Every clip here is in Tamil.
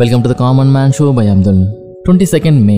Welcome to the common man show by Abdul twenty second May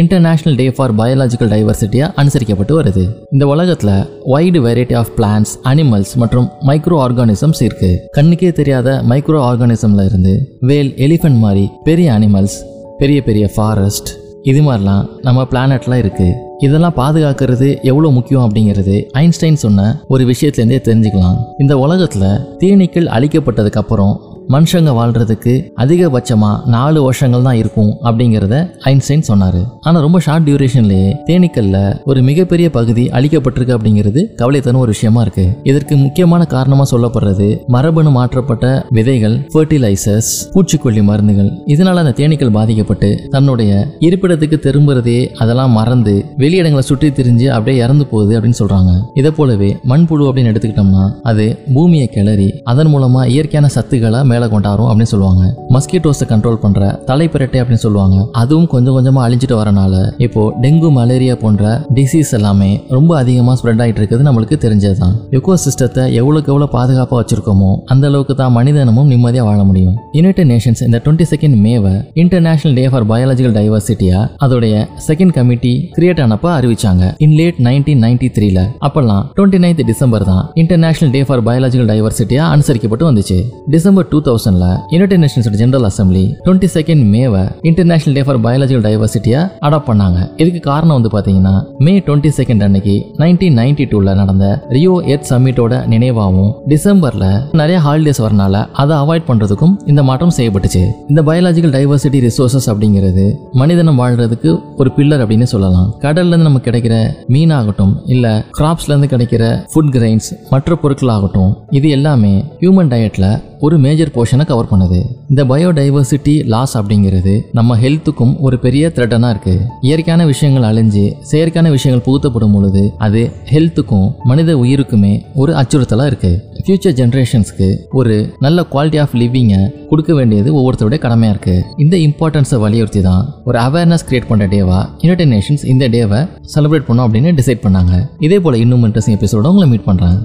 international day for biological டைவர்சிட்டியாக அனுசரிக்கப்பட்டு வருது. இந்த உலகத்தில் wide variety of plants animals மற்றும் மைக்ரோ ஆர்கானிசம்ஸ் இருக்கு. கண்ணுக்கே தெரியாத மைக்ரோ ஆர்கானிசம்ல இருந்து வேல் எலிஃபென்ட் மாதிரி பெரிய அனிமல்ஸ் பெரிய பெரிய ஃபாரஸ்ட் இது மாதிரிலாம் நம்ம பிளானட்லாம் இருக்குது இதெல்லாம் பாதுகாக்கிறது எவ்வளோ முக்கியம் அப்படிங்கிறது ஐன்ஸ்டைன் சொன்ன ஒரு விஷயத்துலேருந்தே தெரிஞ்சுக்கலாம். இந்த உலகத்தில் தேனீக்கள் அழிக்கப்பட்டதுக்கப்புறம் மனுஷங்க வாழ்றதுக்கு அதிகபட்சமாக நாலு வருஷங்கள் தான் இருக்கும் அப்படிங்கிறத ஐன்ஸ்டைன் சொன்னார். ஆனால் ரொம்ப ஷார்ட் டியூரேஷன்லேயே தேனீக்கல்ல ஒரு மிகப்பெரிய பகுதி அழிக்கப்பட்டிருக்கு அப்படிங்கிறது கவலை தரும் ஒரு விஷயமா இருக்கு. இதற்கு முக்கியமான காரணமாக சொல்லப்படுறது மரபணு மாற்றப்பட்ட விதைகள் ஃபர்டிலைசர்ஸ் பூச்சிக்கொல்லி மருந்துகள். இதனால அந்த தேனீக்கள் பாதிக்கப்பட்டு தன்னுடைய இருப்பிடத்துக்கு திரும்புறதே அதெல்லாம் மறந்து வெளியிடங்களை சுற்றி திரிஞ்சு அப்படியே இறந்து போகுது அப்படின்னு சொல்றாங்க. இதை போலவே மண்புழு அப்படின்னு எடுத்துக்கிட்டோம்னா அது பூமியை கிளறி அதன் மூலமா இயற்கையான சத்துக்களை மேல கொண்டாடும் அப்படின்னு சொல்லுவாங்க. மஸ்கிட்டோஸை கண்ட்ரோல் பண்ற தலைப்பிரட்டை அப்படின்னு சொல்லுவாங்க. அதுவும் கொஞ்சம் கொஞ்சமா அழிஞ்சிட்டு வரனால இப்போ டெங்கு மலேரியா போன்ற டிசீஸ் எல்லாமே ரொம்ப அதிகமா ஸ்ப்ரெட் ஆகிட்டு இருக்குது நம்மளுக்கு தெரிஞ்சதுதான். எக்கோ சிஸ்டத்தை எவ்வளவுக்கு எவ்வளவு பாதுகாப்பா வச்சிருக்கோமோ அந்த அளவுக்கு தான் மனிதனமும் நிம்மதியா வாழ முடியும். யுனைடெட் நேஷன்ஸ் இந்த டுவெண்ட்டி செகண்ட் மேவை இன்டர்நேஷனல் டே ஃபார் பயாலஜிக்கல் டைவர்சிட்டியா அதோடைய செகண்ட் கமிட்டி கிரியேட் ஆனப்ப அறிவிச்சாங்க. இன் லேட் நைன்டீன் நைன்டி த்ரீல அப்பெல்லாம் டுவெண்ட்டி நைன்த் டிசம்பர் தான் இன்டர்நேஷனல் டே ஃபார் பயாலஜிக்கல் டைவர்சிட்டியா அனுசரிக்கப்பட்டு வந்துச்சு. டிசம்பர் டூ தௌசண்ட்ல யுனைடெட் நேஷன்ஸோட ஜெனரல் அசம்பிளி டுவெண்ட்டி செகண்ட் மேவை இன்டர்நேஷனல் டே ஃபார் பயாலஜிக்கல் டைவர்சிட்டியா அடாப்ட் பண்ணாங்க. இதுக்கு காரணம் வந்து பாத்தீங்கன்னா மே டுவெண்ட்டி செகண்ட் அன்னைக்கு நைன்டீன் நைன்டி டூல நடந்த ரியோ எத் சம்மிட்டோட நினைவாகவும் டிசம்பர்ல நிறைய ஹாலிடேஸ் வரனால அதை அவாய்ட் பண்றதுக்கும் இந்த மாற்றம் செய்யப்பட்டுச்சு. இந்த பயாலஜிக்கல் டைவர்சிட்டி ரிசோர்சஸ் அப்படிங்கிறது மனிதனம் வாழ்றதுக்கு ஒரு பில்லர் அப்படின்னு சொல்லலாம். கடல்ல இருந்து நமக்கு கிடைக்கிற மீனாகட்டும் இல்ல கிராப்ஸ்ல இருந்து கிடைக்கிற ஃபுட் கிரெயின்ஸ் மற்ற பொருட்களாகட்டும் இது எல்லாமே ஹியூமன் டயட்ல ஒரு மேஜர் போர்ஷனை கவர் பண்ணுது. இந்த பயோடைவர்சிட்டி லாஸ் அப்படிங்கிறது நம்ம ஹெல்த்துக்கும் ஒரு பெரிய த்ரெட்டனாக இருக்கு. இயற்கையான விஷயங்கள் அழிஞ்சு செயற்கையான விஷயங்கள் புகுத்தப்படும் பொழுது அது ஹெல்த்துக்கும் மனித உயிருக்குமே ஒரு அச்சுறுத்தலாக இருக்கு. ஃபியூச்சர் ஜென்ரேஷன்ஸ்க்கு ஒரு நல்ல குவாலிட்டி ஆஃப் லிவிங்கை கொடுக்க வேண்டியது ஒவ்வொருத்தருடைய கடமையாக இருக்கு. இந்த இம்பார்ட்டன்ஸை வலியுறுத்தி தான் ஒரு அவேர்னஸ் கிரியேட் பண்ணுற டேவா யுனைடெட் நேஷன்ஸ் இந்த டேவை செலிப்ரேட் பண்ணோம் அப்படின்னு டிசைட் பண்ணாங்க. இதே போல இன்னும் இன்ட்ரெஸ்டிங் எபிசோட உங்களை மீட் பண்ணுறேன்